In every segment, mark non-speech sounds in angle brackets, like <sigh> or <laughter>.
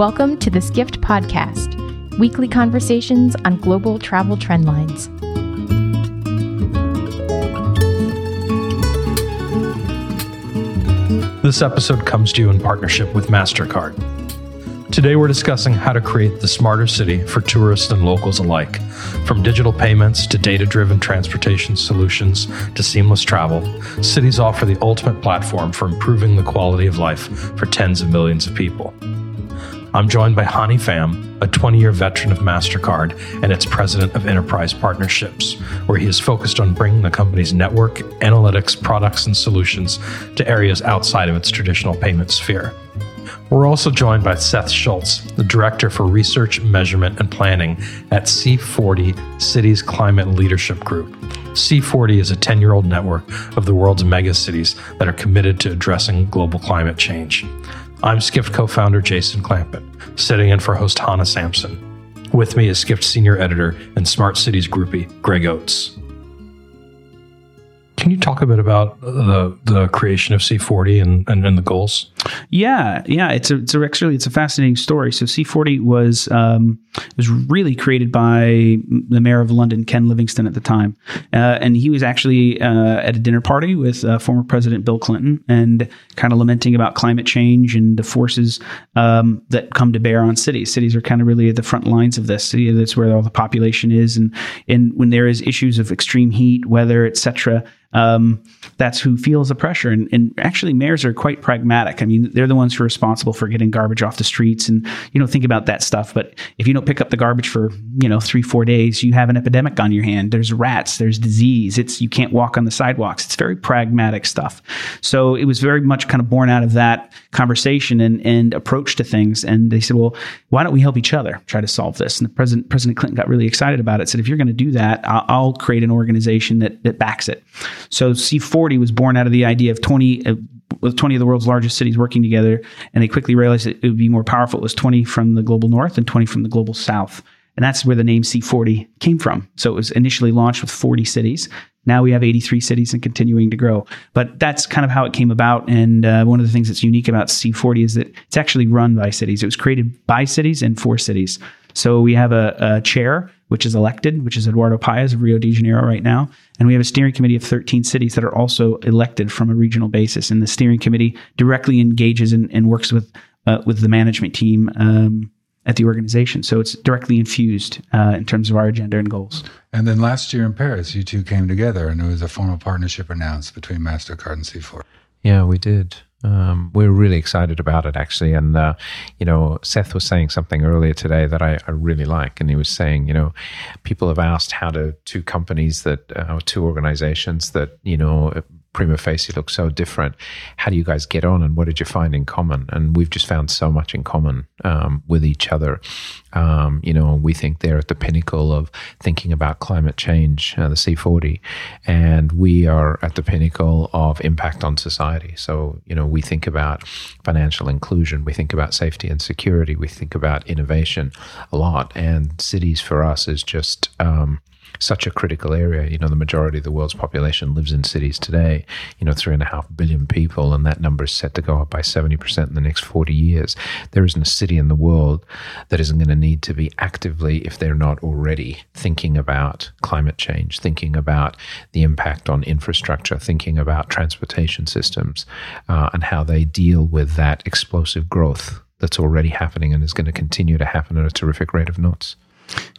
Welcome to the Skift Podcast, weekly conversations on global travel trendlines. This episode comes to you in partnership with MasterCard. Today, we're discussing how to create the smarter city for tourists and locals alike. From digital payments to data driven transportation solutions to seamless travel, cities offer the ultimate platform for improving the quality of life for tens of millions of people. I'm joined by Hany Fam, a 20 year veteran of MasterCard and its president of enterprise partnerships, where he is focused on bringing the company's network, analytics, products, and solutions to areas outside of its traditional payment sphere. We're also joined by Seth Schultz, the Director for Research, Measurement, and Planning at C40 Cities Climate Leadership Group. C40 is a 10 year old network of the world's megacities that are committed to addressing global climate change. I'm Skift co founder Jason Clampet, sitting in for host Hannah Sampson. With me is Skift senior editor and Smart Cities groupie Greg Oates. Can you talk a bit about the the creation of C40 and, and, and the goals? Yeah, yeah, it's a, it's a, actually it's a fascinating story. So C40 was um, was really created by the mayor of London, Ken Livingstone, at the time, uh, and he was actually uh, at a dinner party with uh, former President Bill Clinton and kind of lamenting about climate change and the forces um, that come to bear on cities. Cities are kind of really at the front lines of this. That's where all the population is, and and when there is issues of extreme heat, weather, etc um, that's who feels the pressure. And, and, actually, mayors are quite pragmatic. I mean, they're the ones who are responsible for getting garbage off the streets, and you know, think about that stuff. But if you don't pick up the garbage for you know three, four days, you have an epidemic on your hand. There's rats, there's disease. It's you can't walk on the sidewalks. It's very pragmatic stuff. So it was very much kind of born out of that conversation and and approach to things. And they said, well, why don't we help each other try to solve this? And the president President Clinton got really excited about it. Said, if you're going to do that, I'll, I'll create an organization that that backs it. So C40 was born out of the idea of 20, uh, with 20 of the world's largest cities working together. And they quickly realized it would be more powerful. It was 20 from the global north and 20 from the global south. And that's where the name C40 came from. So it was initially launched with 40 cities. Now we have 83 cities and continuing to grow. But that's kind of how it came about. And uh, one of the things that's unique about C40 is that it's actually run by cities. It was created by cities and for cities. So we have a, a chair which is elected, which is Eduardo Paes of Rio de Janeiro right now. And we have a steering committee of 13 cities that are also elected from a regional basis. And the steering committee directly engages and, and works with uh, with the management team um, at the organization. So it's directly infused uh, in terms of our agenda and goals. And then last year in Paris, you two came together and there was a formal partnership announced between MasterCard and C4. Yeah, we did. Um, we're really excited about it, actually. And, uh, you know, Seth was saying something earlier today that I, I, really like. And he was saying, you know, people have asked how do two companies that, uh, two organizations that, you know, prima facie look so different. How do you guys get on, and what did you find in common? And we've just found so much in common um, with each other. Um, you know, we think they're at the pinnacle of thinking about climate change, uh, the C40, and we are at the pinnacle of impact on society. So, you know, we think about financial inclusion, we think about safety and security, we think about innovation a lot, and cities for us is just um, such a critical area. You know, the majority of the world's population lives in cities today, you know, three and a half billion people, and that number is set to go up by 70% in the next 40 years. There isn't a city in the world that isn't going to need to be actively, if they're not already, thinking about climate change, thinking about the impact on infrastructure, thinking about transportation systems, uh, and how they deal with that explosive growth that's already happening and is going to continue to happen at a terrific rate of knots.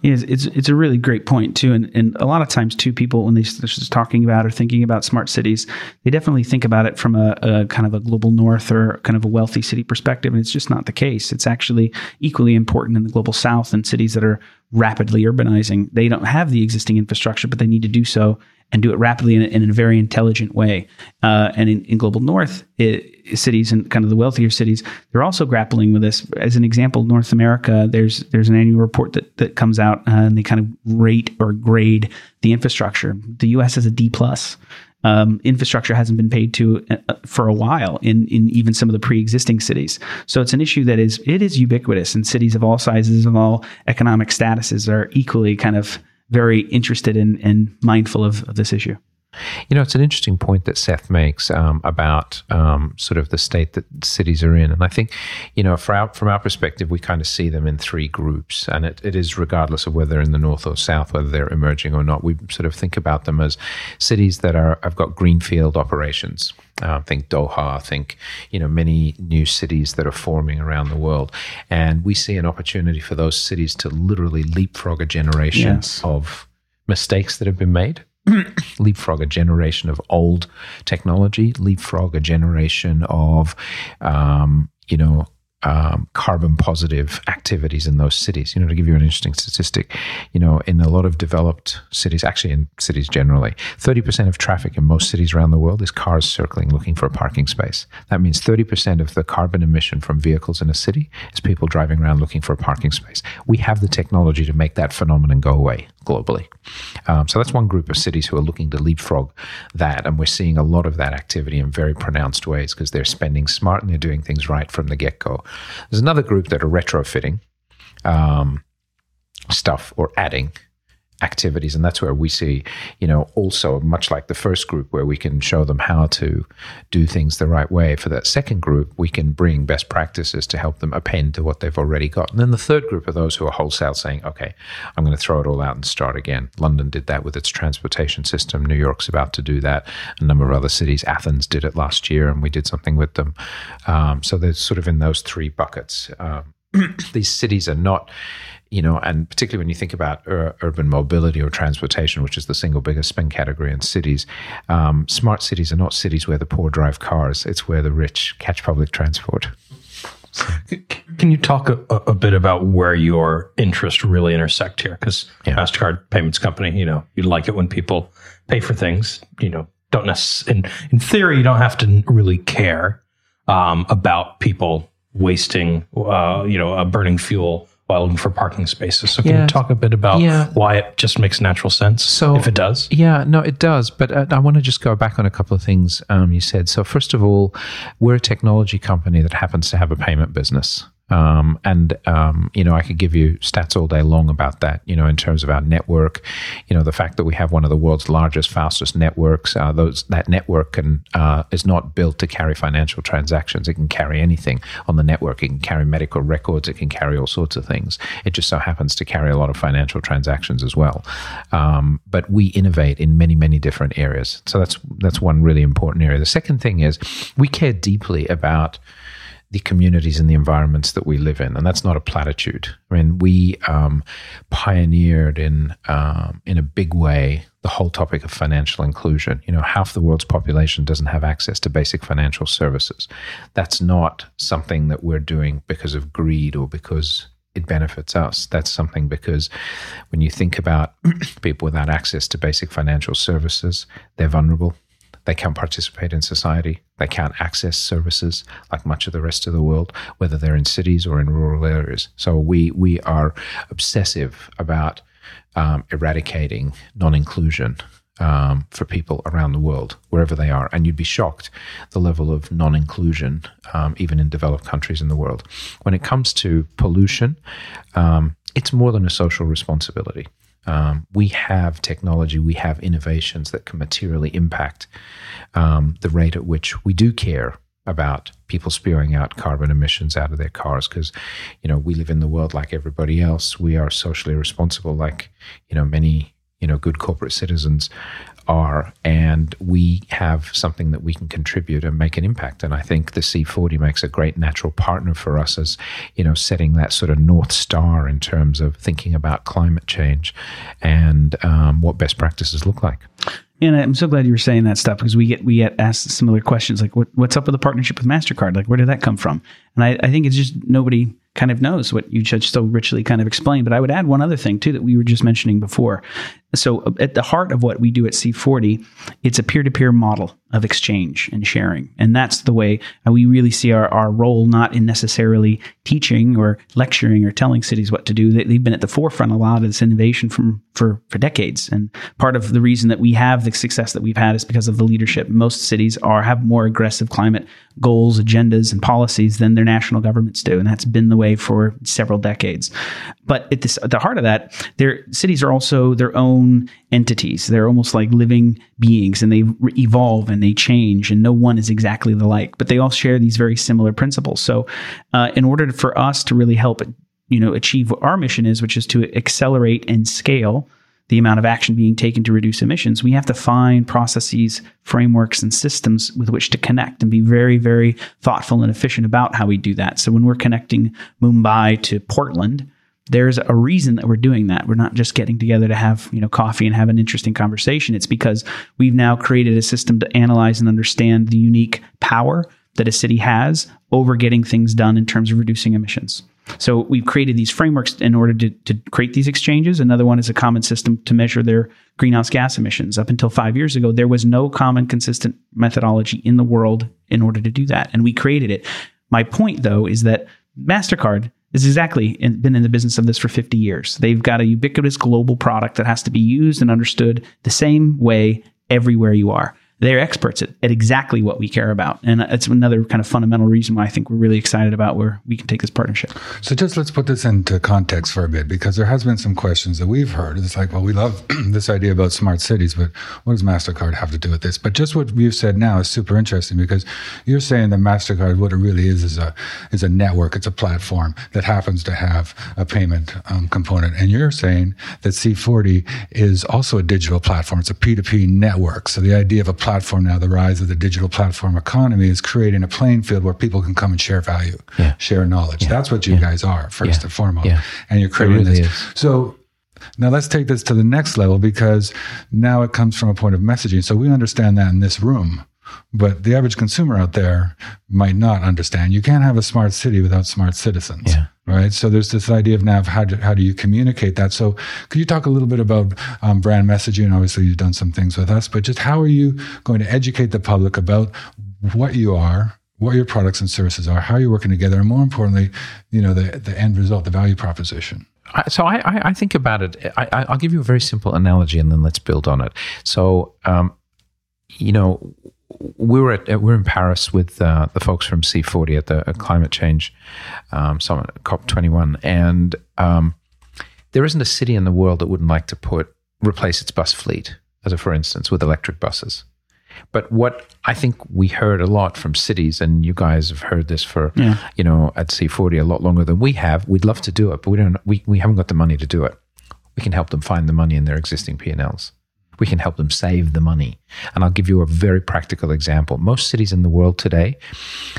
Yes, it's it's a really great point too, and and a lot of times too, people when they are just talking about or thinking about smart cities, they definitely think about it from a, a, kind of a global north or kind of a wealthy city perspective, and it's just not the case. It's actually equally important in the global south and cities that are rapidly urbanizing. They don't have the existing infrastructure, but they need to do so and do it rapidly in in a very intelligent way. Uh, and in, in, global north it, cities and kind of the wealthier cities, they're also grappling with this. As an example, North America, there's there's an annual report that that comes out uh, and they kind of rate or grade the infrastructure. The U.S. has a D plus. Um, infrastructure hasn't been paid to uh, for a while in in even some of the pre-existing cities. So it's an issue that is it is ubiquitous, and cities of all sizes of all economic statuses are equally kind of very interested in and mindful of, of this issue. You know, it's an interesting point that Seth makes um, about um, sort of the state that cities are in. And I think, you know, our, from our perspective, we kind of see them in three groups. And it, it is regardless of whether in the north or south, whether they're emerging or not. We sort of think about them as cities that are have got greenfield operations. Uh, think Doha, I think you know many new cities that are forming around the world, and we see an opportunity for those cities to literally leapfrog a generation Yes. of mistakes that have been made <clears throat> leapfrog a generation of old technology, leapfrog a generation of, um, you know, um, carbon positive activities in those cities. You know, to give you an interesting statistic, you know, in a lot of developed cities, actually in cities generally, 30% of traffic in most cities around the world is cars circling looking for a parking space. That means 30% of the carbon emission from vehicles in a city is people driving around looking for a parking space. We have the technology to make that phenomenon go away globally. Um, so that's one group of cities who are looking to leapfrog that. And we're seeing a lot of that activity in very pronounced ways because they're spending smart and they're doing things right from the get go. There's another group that are retrofitting um, stuff or adding activities and that's where we see you know also much like the first group where we can show them how to do things the right way. For that second group we can bring best practices to help them append to what they've already got. And then the third group are those who are wholesale saying okay i'm going to throw it all out and start again. London did that with its transportation system. New york's about to do that. A number of other cities athens did it last year and we did something with them. Um, so they're sort of in those three buckets um, <clears throat> these cities are not you know, and particularly when you think about ur- urban mobility or transportation, which is the single biggest spend category in cities, um, smart cities are not cities where the poor drive cars; it's where the rich catch public transport. Can you talk a, a bit about where your interests really intersect here? Because Yeah. Mastercard payments company, you know, you like it when people pay for things. You know, don't necessarily. In, in theory, you don't have to really care um, about people wasting, uh, you know, uh, burning fuel while for parking spaces. So, can Yeah. you talk a bit about Yeah. why it just makes natural sense? So- if it does, Yeah, no, it does. But uh, I want to just go back on a couple of things um, you said. So, first of all, we're a technology company that happens to have a payment business. Um, and, um, you know, I could give you stats all day long about that, you know, in terms of our network, you know, the fact that we have one of the world's largest, fastest networks, uh, those, that network can, uh, is not built to carry financial transactions. It can carry anything on the network. It can carry medical records. It can carry all sorts of things. It just so happens to carry a lot of financial transactions as well. Um, but we innovate in many, many different areas. So that's, that's one really important area. The second thing is we care deeply about the communities and the environments that we live in, and that's not a platitude. I mean, we um, pioneered in um, in a big way the whole topic of financial inclusion. You know, half the world's population doesn't have access to basic financial services. That's not something that we're doing because of greed or because it benefits us. That's something because when you think about <clears throat> people without access to basic financial services, they're vulnerable. They can't participate in society. They can't access services like much of the rest of the world, whether they're in cities or in rural areas. So we we are obsessive about um, eradicating non-inclusion um, for people around the world, wherever they are. And you'd be shocked the level of non-inclusion, um, even in developed countries in the world. When it comes to pollution, um, it's more than a social responsibility. Um, we have technology, we have innovations that can materially impact um, the rate at which we do care about people spewing out carbon emissions out of their cars. Because you know we live in the world like everybody else. We are socially responsible like you know many you know good corporate citizens are and we have something that we can contribute and make an impact and i think the c40 makes a great natural partner for us as you know setting that sort of north star in terms of thinking about climate change and um, what best practices look like And I'm so glad you were saying that stuff because we get we get asked similar questions like what, what's up with the partnership with Mastercard? Like where did that come from? And I, I think it's just nobody kind of knows what you just so richly kind of explained. But I would add one other thing too that we were just mentioning before. So uh, at the heart of what we do at C40, it's a peer-to-peer model of exchange and sharing. And that's the way uh, we really see our, our role not in necessarily teaching or lecturing or telling cities what to do. They, they've been at the forefront a lot of this innovation from for, for decades. And part of the reason that we have the success that we've had is because of the leadership. Most cities are have more aggressive climate goals, agendas, and policies than their national governments do. And that's been the way for several decades. But at, this, at the heart of that, their cities are also their own own entities. They're almost like living beings and they re- evolve and they change, and no one is exactly the like, but they all share these very similar principles. So, uh, in order for us to really help, you know, achieve what our mission is, which is to accelerate and scale the amount of action being taken to reduce emissions, we have to find processes, frameworks, and systems with which to connect and be very, very thoughtful and efficient about how we do that. So when we're connecting Mumbai to Portland, there's a reason that we're doing that. We're not just getting together to have, you know, coffee and have an interesting conversation. It's because we've now created a system to analyze and understand the unique power that a city has over getting things done in terms of reducing emissions. So we've created these frameworks in order to, to create these exchanges. Another one is a common system to measure their greenhouse gas emissions. Up until five years ago, there was no common consistent methodology in the world in order to do that. And we created it. My point, though, is that MasterCard is exactly in, been in the business of this for 50 years. They've got a ubiquitous global product that has to be used and understood the same way everywhere you are they're experts at, at, exactly what we care about. And it's another kind of fundamental reason why I think we're really excited about where we can take this partnership. So just let's put this into context for a bit, because there has been some questions that we've heard. It's like, well, we love <clears throat> this idea about smart cities, but what does MasterCard have to do with this? But just what you've said now is super interesting because you're saying that MasterCard, what it really is, is a, is a network. It's a platform that happens to have a payment um, component. And you're saying that C40 is also a digital platform. It's a P2P network. So the idea of a platform platform now, the rise of the digital platform economy, is creating a playing field where people can come and share value, yeah. share knowledge. Yeah. That's what you guys are, first and foremost. And you're creating really this. Is. So now let's take this to the next level because now it comes from a point of messaging. So we understand that in this room. But the average consumer out there might not understand. You can't have a smart city without smart citizens. Yeah right? So there's this idea of now how do, how do you communicate that? So could you talk a little bit about um, brand messaging? Obviously, you've done some things with us, but just how are you going to educate the public about what you are, what your products and services are, how you're working together, and more importantly, you know, the the end result, the value proposition. So I, I think about it. I, will give you a very simple analogy, and then let's build on it. So, um, you know, we were at we are in Paris with uh, the folks from C40 at the climate change um, summit, COP 21, and um, there isn't a city in the world that wouldn't like to put replace its bus fleet, as a for instance, with electric buses. But what I think we heard a lot from cities, and you guys have heard this for yeah. you know at C40 a lot longer than we have. We'd love to do it, but we don't. We we haven't got the money to do it. We can help them find the money in their existing P and Ls we can help them save the money. And I'll give you a very practical example. Most cities in the world today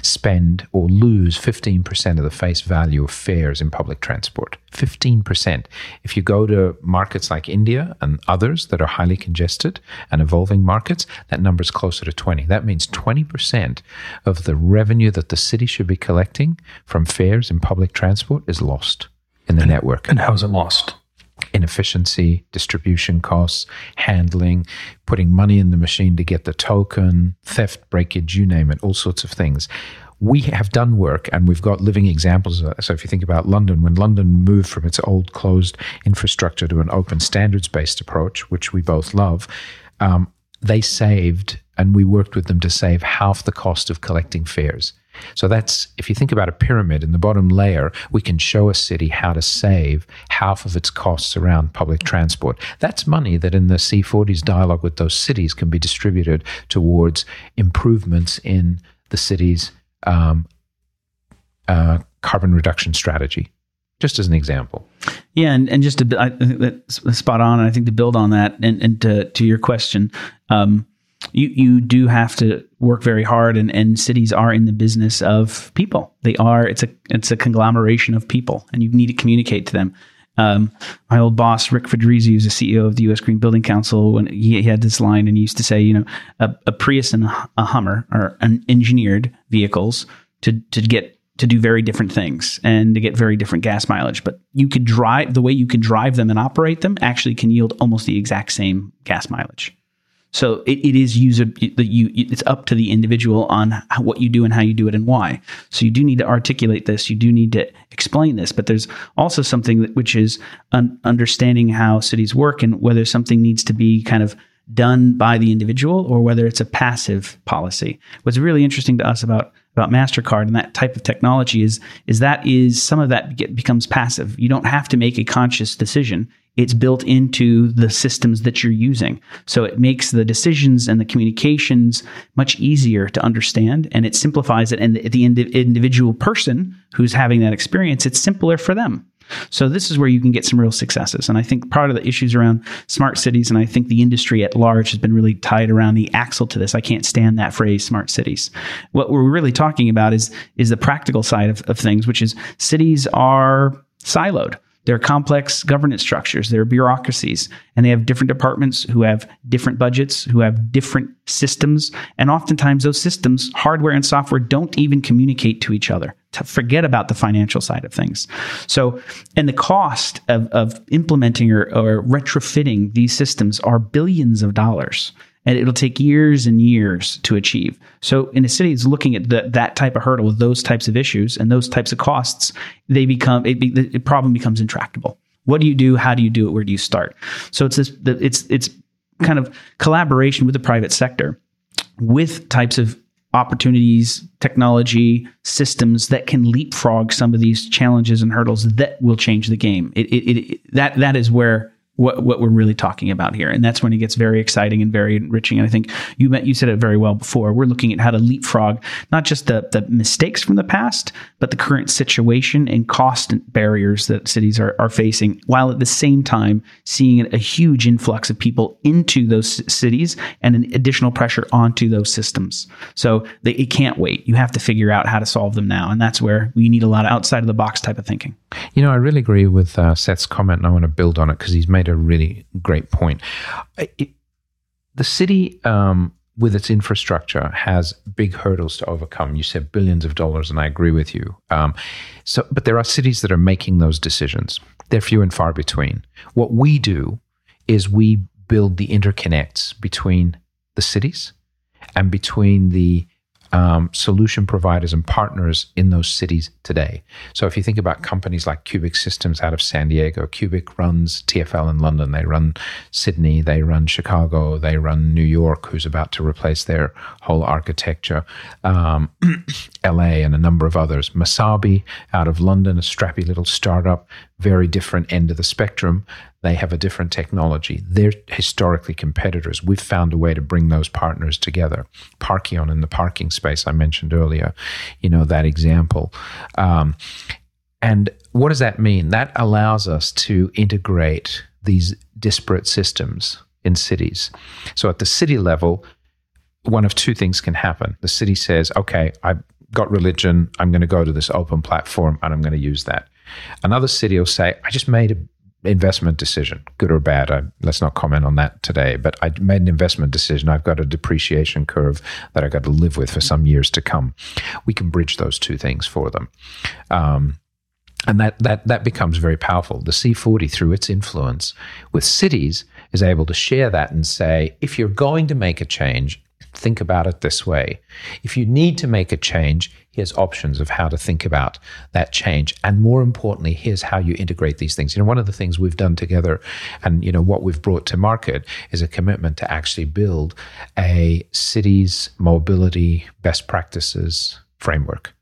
spend or lose 15% of the face value of fares in public transport. 15%. If you go to markets like India and others that are highly congested and evolving markets, that number is closer to 20. That means 20% of the revenue that the city should be collecting from fares in public transport is lost in the and, network. And how is it lost? Inefficiency, distribution costs, handling, putting money in the machine to get the token, theft, breakage, you name it, all sorts of things. We have done work and we've got living examples. of that. So, if you think about London, when London moved from its old closed infrastructure to an open standards based approach, which we both love, um, they saved and we worked with them to save half the cost of collecting fares. So that's, if you think about a pyramid in the bottom layer, we can show a city how to save half of its costs around public transport. That's money that in the C40's dialogue with those cities can be distributed towards improvements in the city's um, uh, carbon reduction strategy. Just as an example. Yeah, and, and just to I think that's spot on. And I think to build on that, and, and to, to your question, um, you you do have to work very hard and, and cities are in the business of people. They are it's a it's a conglomeration of people and you need to communicate to them. Um, my old boss rick fedrizzi who's the ceo of the us green building council when he, he had this line and he used to say you know a, a prius and a hummer are engineered vehicles to to get to do very different things and to get very different gas mileage. But you could drive the way you can drive them and operate them actually can yield almost the exact same gas mileage so it, it is user you it's up to the individual on what you do and how you do it and why. So you do need to articulate this. You do need to explain this. But there's also something that, which is un- understanding how cities work and whether something needs to be kind of done by the individual or whether it's a passive policy. What's really interesting to us about about Mastercard and that type of technology is is that is some of that get, becomes passive. You don't have to make a conscious decision. It's built into the systems that you're using. So it makes the decisions and the communications much easier to understand and it simplifies it. And the, the individual person who's having that experience, it's simpler for them. So this is where you can get some real successes. And I think part of the issues around smart cities, and I think the industry at large has been really tied around the axle to this. I can't stand that phrase, smart cities. What we're really talking about is is the practical side of, of things, which is cities are siloed. They're complex governance structures, they're bureaucracies, and they have different departments who have different budgets, who have different systems. And oftentimes, those systems, hardware and software, don't even communicate to each other. To forget about the financial side of things. So, and the cost of, of implementing or, or retrofitting these systems are billions of dollars and it'll take years and years to achieve. So in a city that's looking at the, that type of hurdle with those types of issues and those types of costs, they become it be, the problem becomes intractable. What do you do? How do you do it? Where do you start? So it's this it's it's kind of collaboration with the private sector with types of opportunities, technology, systems that can leapfrog some of these challenges and hurdles that will change the game. It, it, it, that that is where what what we're really talking about here, and that's when it gets very exciting and very enriching. And I think you you said it very well before. We're looking at how to leapfrog not just the the mistakes from the past, but the current situation and cost barriers that cities are are facing, while at the same time seeing a huge influx of people into those cities and an additional pressure onto those systems. So they, it can't wait. You have to figure out how to solve them now, and that's where we need a lot of outside of the box type of thinking. You know, I really agree with uh, Seth's comment, and I want to build on it because he's made a really great point. It, the city, um, with its infrastructure, has big hurdles to overcome. You said billions of dollars, and I agree with you. Um, so, but there are cities that are making those decisions. They're few and far between. What we do is we build the interconnects between the cities and between the um, solution providers and partners in those cities today. So if you think about companies like Cubic Systems out of San Diego, Cubic runs TFL in London, they run Sydney, they run Chicago, they run New York, who's about to replace their whole architecture, um, <clears throat> LA, and a number of others. Masabi out of London, a strappy little startup, very different end of the spectrum. They have a different technology. They're historically competitors. We've found a way to bring those partners together. Parkeon in the parking space I mentioned earlier, you know, that example. Um, and what does that mean? That allows us to integrate these disparate systems in cities. So at the city level, one of two things can happen. The city says, okay, I've got religion. I'm going to go to this open platform and I'm going to use that. Another city will say, I just made an investment decision, good or bad. I, let's not comment on that today. But I made an investment decision. I've got a depreciation curve that I've got to live with for some years to come. We can bridge those two things for them. Um, and that, that, that becomes very powerful. The C40, through its influence with cities, is able to share that and say, if you're going to make a change, think about it this way. If you need to make a change, here's options of how to think about that change. And more importantly, here's how you integrate these things. You know, one of the things we've done together and, you know, what we've brought to market is a commitment to actually build a city's mobility best practices framework.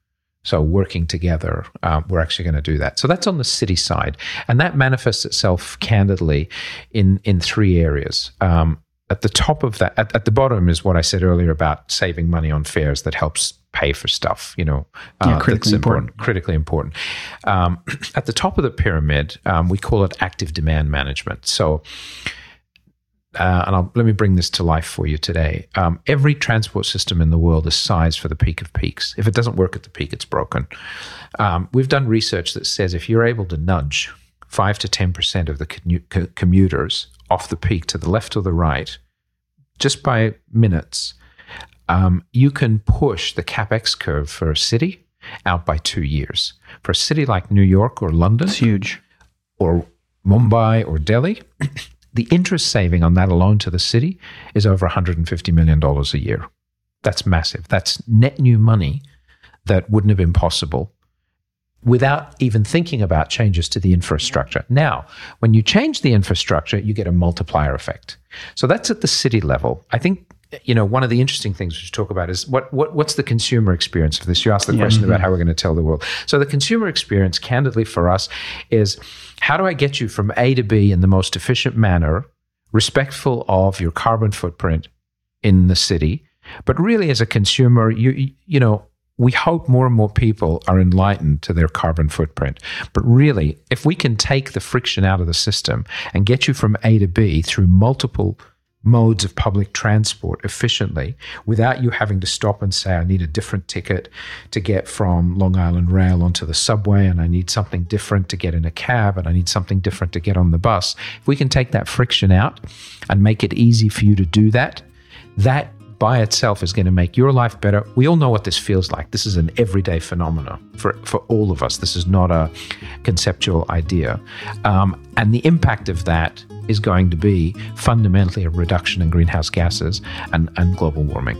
So, working together, uh, we're actually going to do that. So, that's on the city side. And that manifests itself candidly in, in three areas. Um, at the top of that, at, at, the bottom is what I said earlier about saving money on fares that helps pay for stuff. You know, uh, yeah, critically important. important. Critically important. Um, <clears throat> at the top of the pyramid, um, we call it active demand management. So. Uh, and I'll, let me bring this to life for you today. Um, every transport system in the world is sized for the peak of peaks. If it doesn't work at the peak, it's broken. Um, we've done research that says if you're able to nudge five to ten percent of the commuters off the peak to the left or the right, just by minutes, um, you can push the capex curve for a city out by two years. For a city like New York or London, it's huge, or Mumbai or Delhi, <coughs> the interest saving on that alone to the city is over $150 million a year. That's massive. That's net new money that wouldn't have been possible without even thinking about changes to the infrastructure. Now, when you change the infrastructure, you get a multiplier effect. So that's at the city level. I think you know, one of the interesting things we should talk about is what, what what's the consumer experience of this? You asked the question about mm-hmm. how we're going to tell the world. So the consumer experience, candidly for us, is how do I get you from A to B in the most efficient manner, respectful of your carbon footprint in the city, but really as a consumer, you you know, we hope more and more people are enlightened to their carbon footprint. But really, if we can take the friction out of the system and get you from A to B through multiple modes of public transport efficiently without you having to stop and say, I need a different ticket to get from Long Island Rail onto the subway, and I need something different to get in a cab, and I need something different to get on the bus. If we can take that friction out and make it easy for you to do that, that by itself is going to make your life better. We all know what this feels like. This is an everyday phenomenon for, for all of us. This is not a conceptual idea. Um, and the impact of that is going to be fundamentally a reduction in greenhouse gases and, and global warming.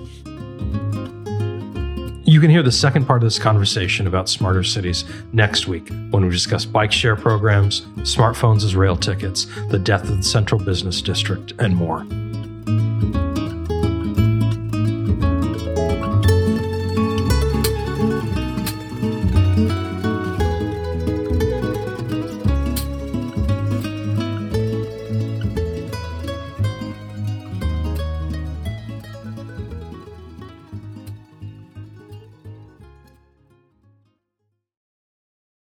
You can hear the second part of this conversation about smarter cities next week when we discuss bike share programs, smartphones as rail tickets, the death of the central business district, and more.